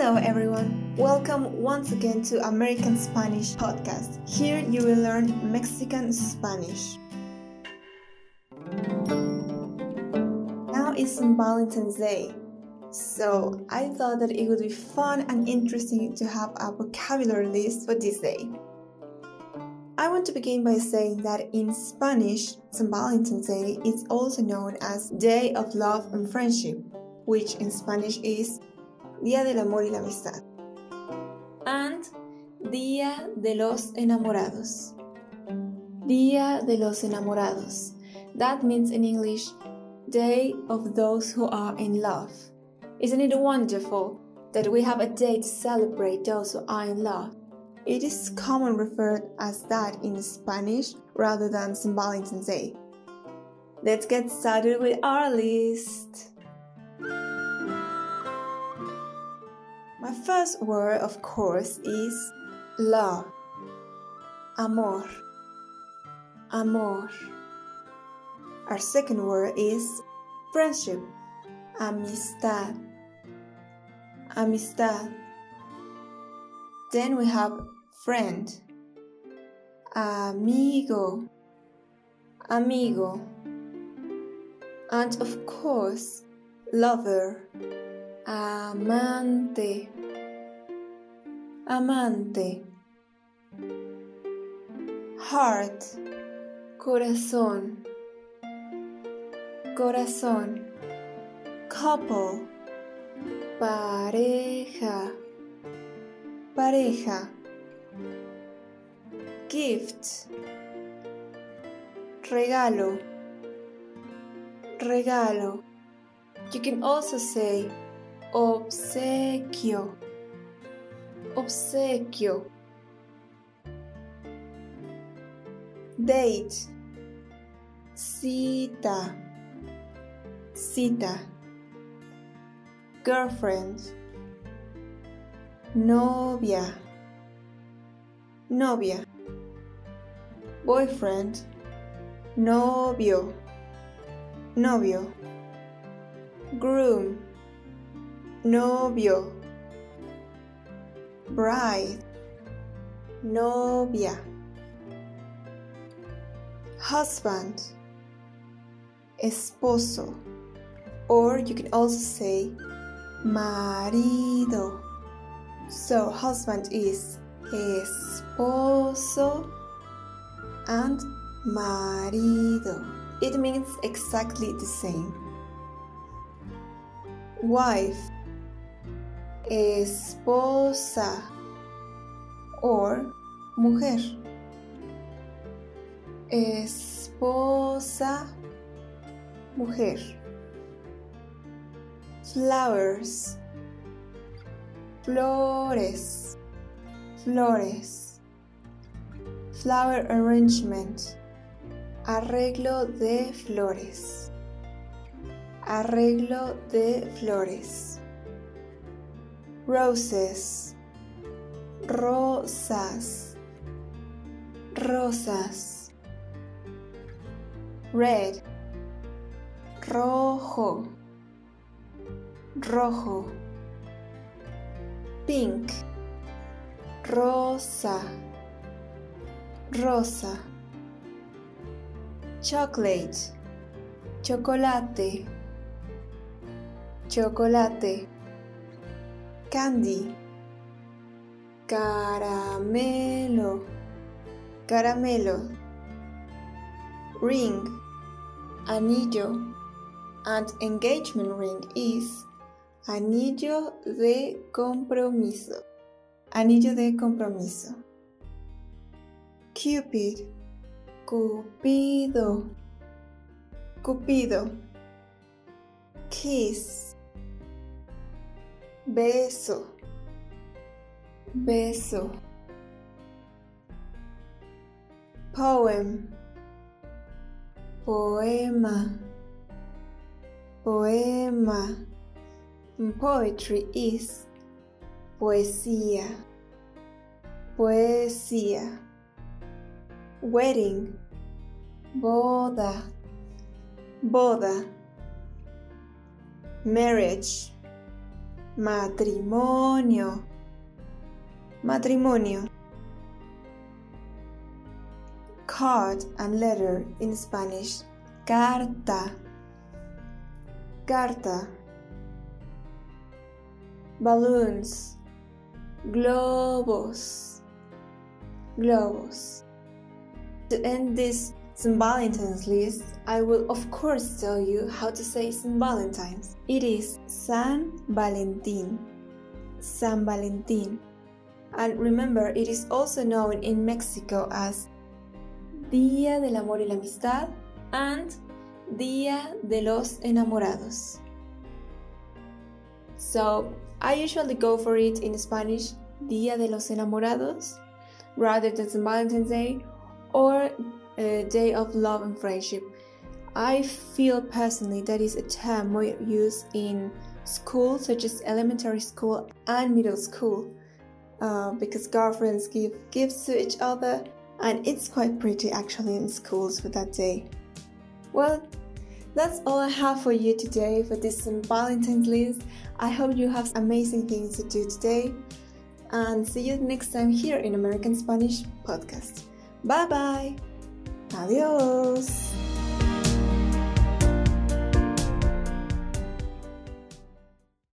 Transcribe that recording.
Hello, everyone. Welcome once again to American Spanish Podcast. Here you will learn Mexican Spanish. Now it's Valentine's Day, so I thought that it would be fun and interesting to have a vocabulary list for this day. I want to begin by saying that in Spanish, St. Valentine's Day is also known as Day of Love and Friendship, which in Spanish is Día del Amor y la Amistad, and Día de los Enamorados. Día de los Enamorados. That means in English, Day of those who are in love. Isn't it wonderful that we have a day to celebrate those who are in love? It is commonly referred as that in Spanish rather than St. Valentine's Day. Let's get started with our list. First word, of course, is love. Amor. Amor. Our second word is friendship. Amistad. Amistad. Then we have friend. Amigo. Amigo. And of course, lover. Amante. Amante. Heart. Corazón. Corazón. Couple. Pareja. Pareja. Gift. Regalo. Regalo. You can also say obsequio. Obsequio. Date. Cita. Cita. Girlfriend. Novia. Novia. Boyfriend. Novio. Novio. Groom. Novio. Bride. Novia. Husband. Esposo. Or you can also say marido. So, husband is esposo and marido. It means exactly the same. Wife, esposa or mujer. Esposa, mujer. Flowers, flores, flores. Flower arrangement, arreglo de flores. Arreglo de flores. Roses, rosas, rosas. Red, rojo, rojo. Pink, rosa, rosa. Chocolate, chocolate, chocolate. Candy, caramelo, caramelo. Ring, anillo, and engagement ring is anillo de compromiso. Anillo de compromiso. Cupid, Cupido, Cupido. Kiss, beso, beso. Poem, poema, poema. Poetry is poesía, poesía. Wedding, boda, boda. Marriage, matrimonio, matrimonio. Card and letter in Spanish, carta, carta. Balloons, globos, globos. To end this St. Valentine's list, I will of course tell you how to say St. Valentine's. It is San Valentin. San Valentin. And remember, it is also known in Mexico as Día del Amor y la Amistad and Día de los Enamorados. So, I usually go for it in Spanish, Día de los Enamorados, rather than. Valentine's Day, or a day of love and friendship. I feel personally that is a term more used in school, such as elementary school and middle school, uh, because girlfriends give gifts to each other, and it's quite pretty actually in schools for that day. Well, that's all I have for you today for this Valentine's list. I hope you have amazing things to do today, and see you next time here in American Spanish Podcast. Bye bye! Adiós.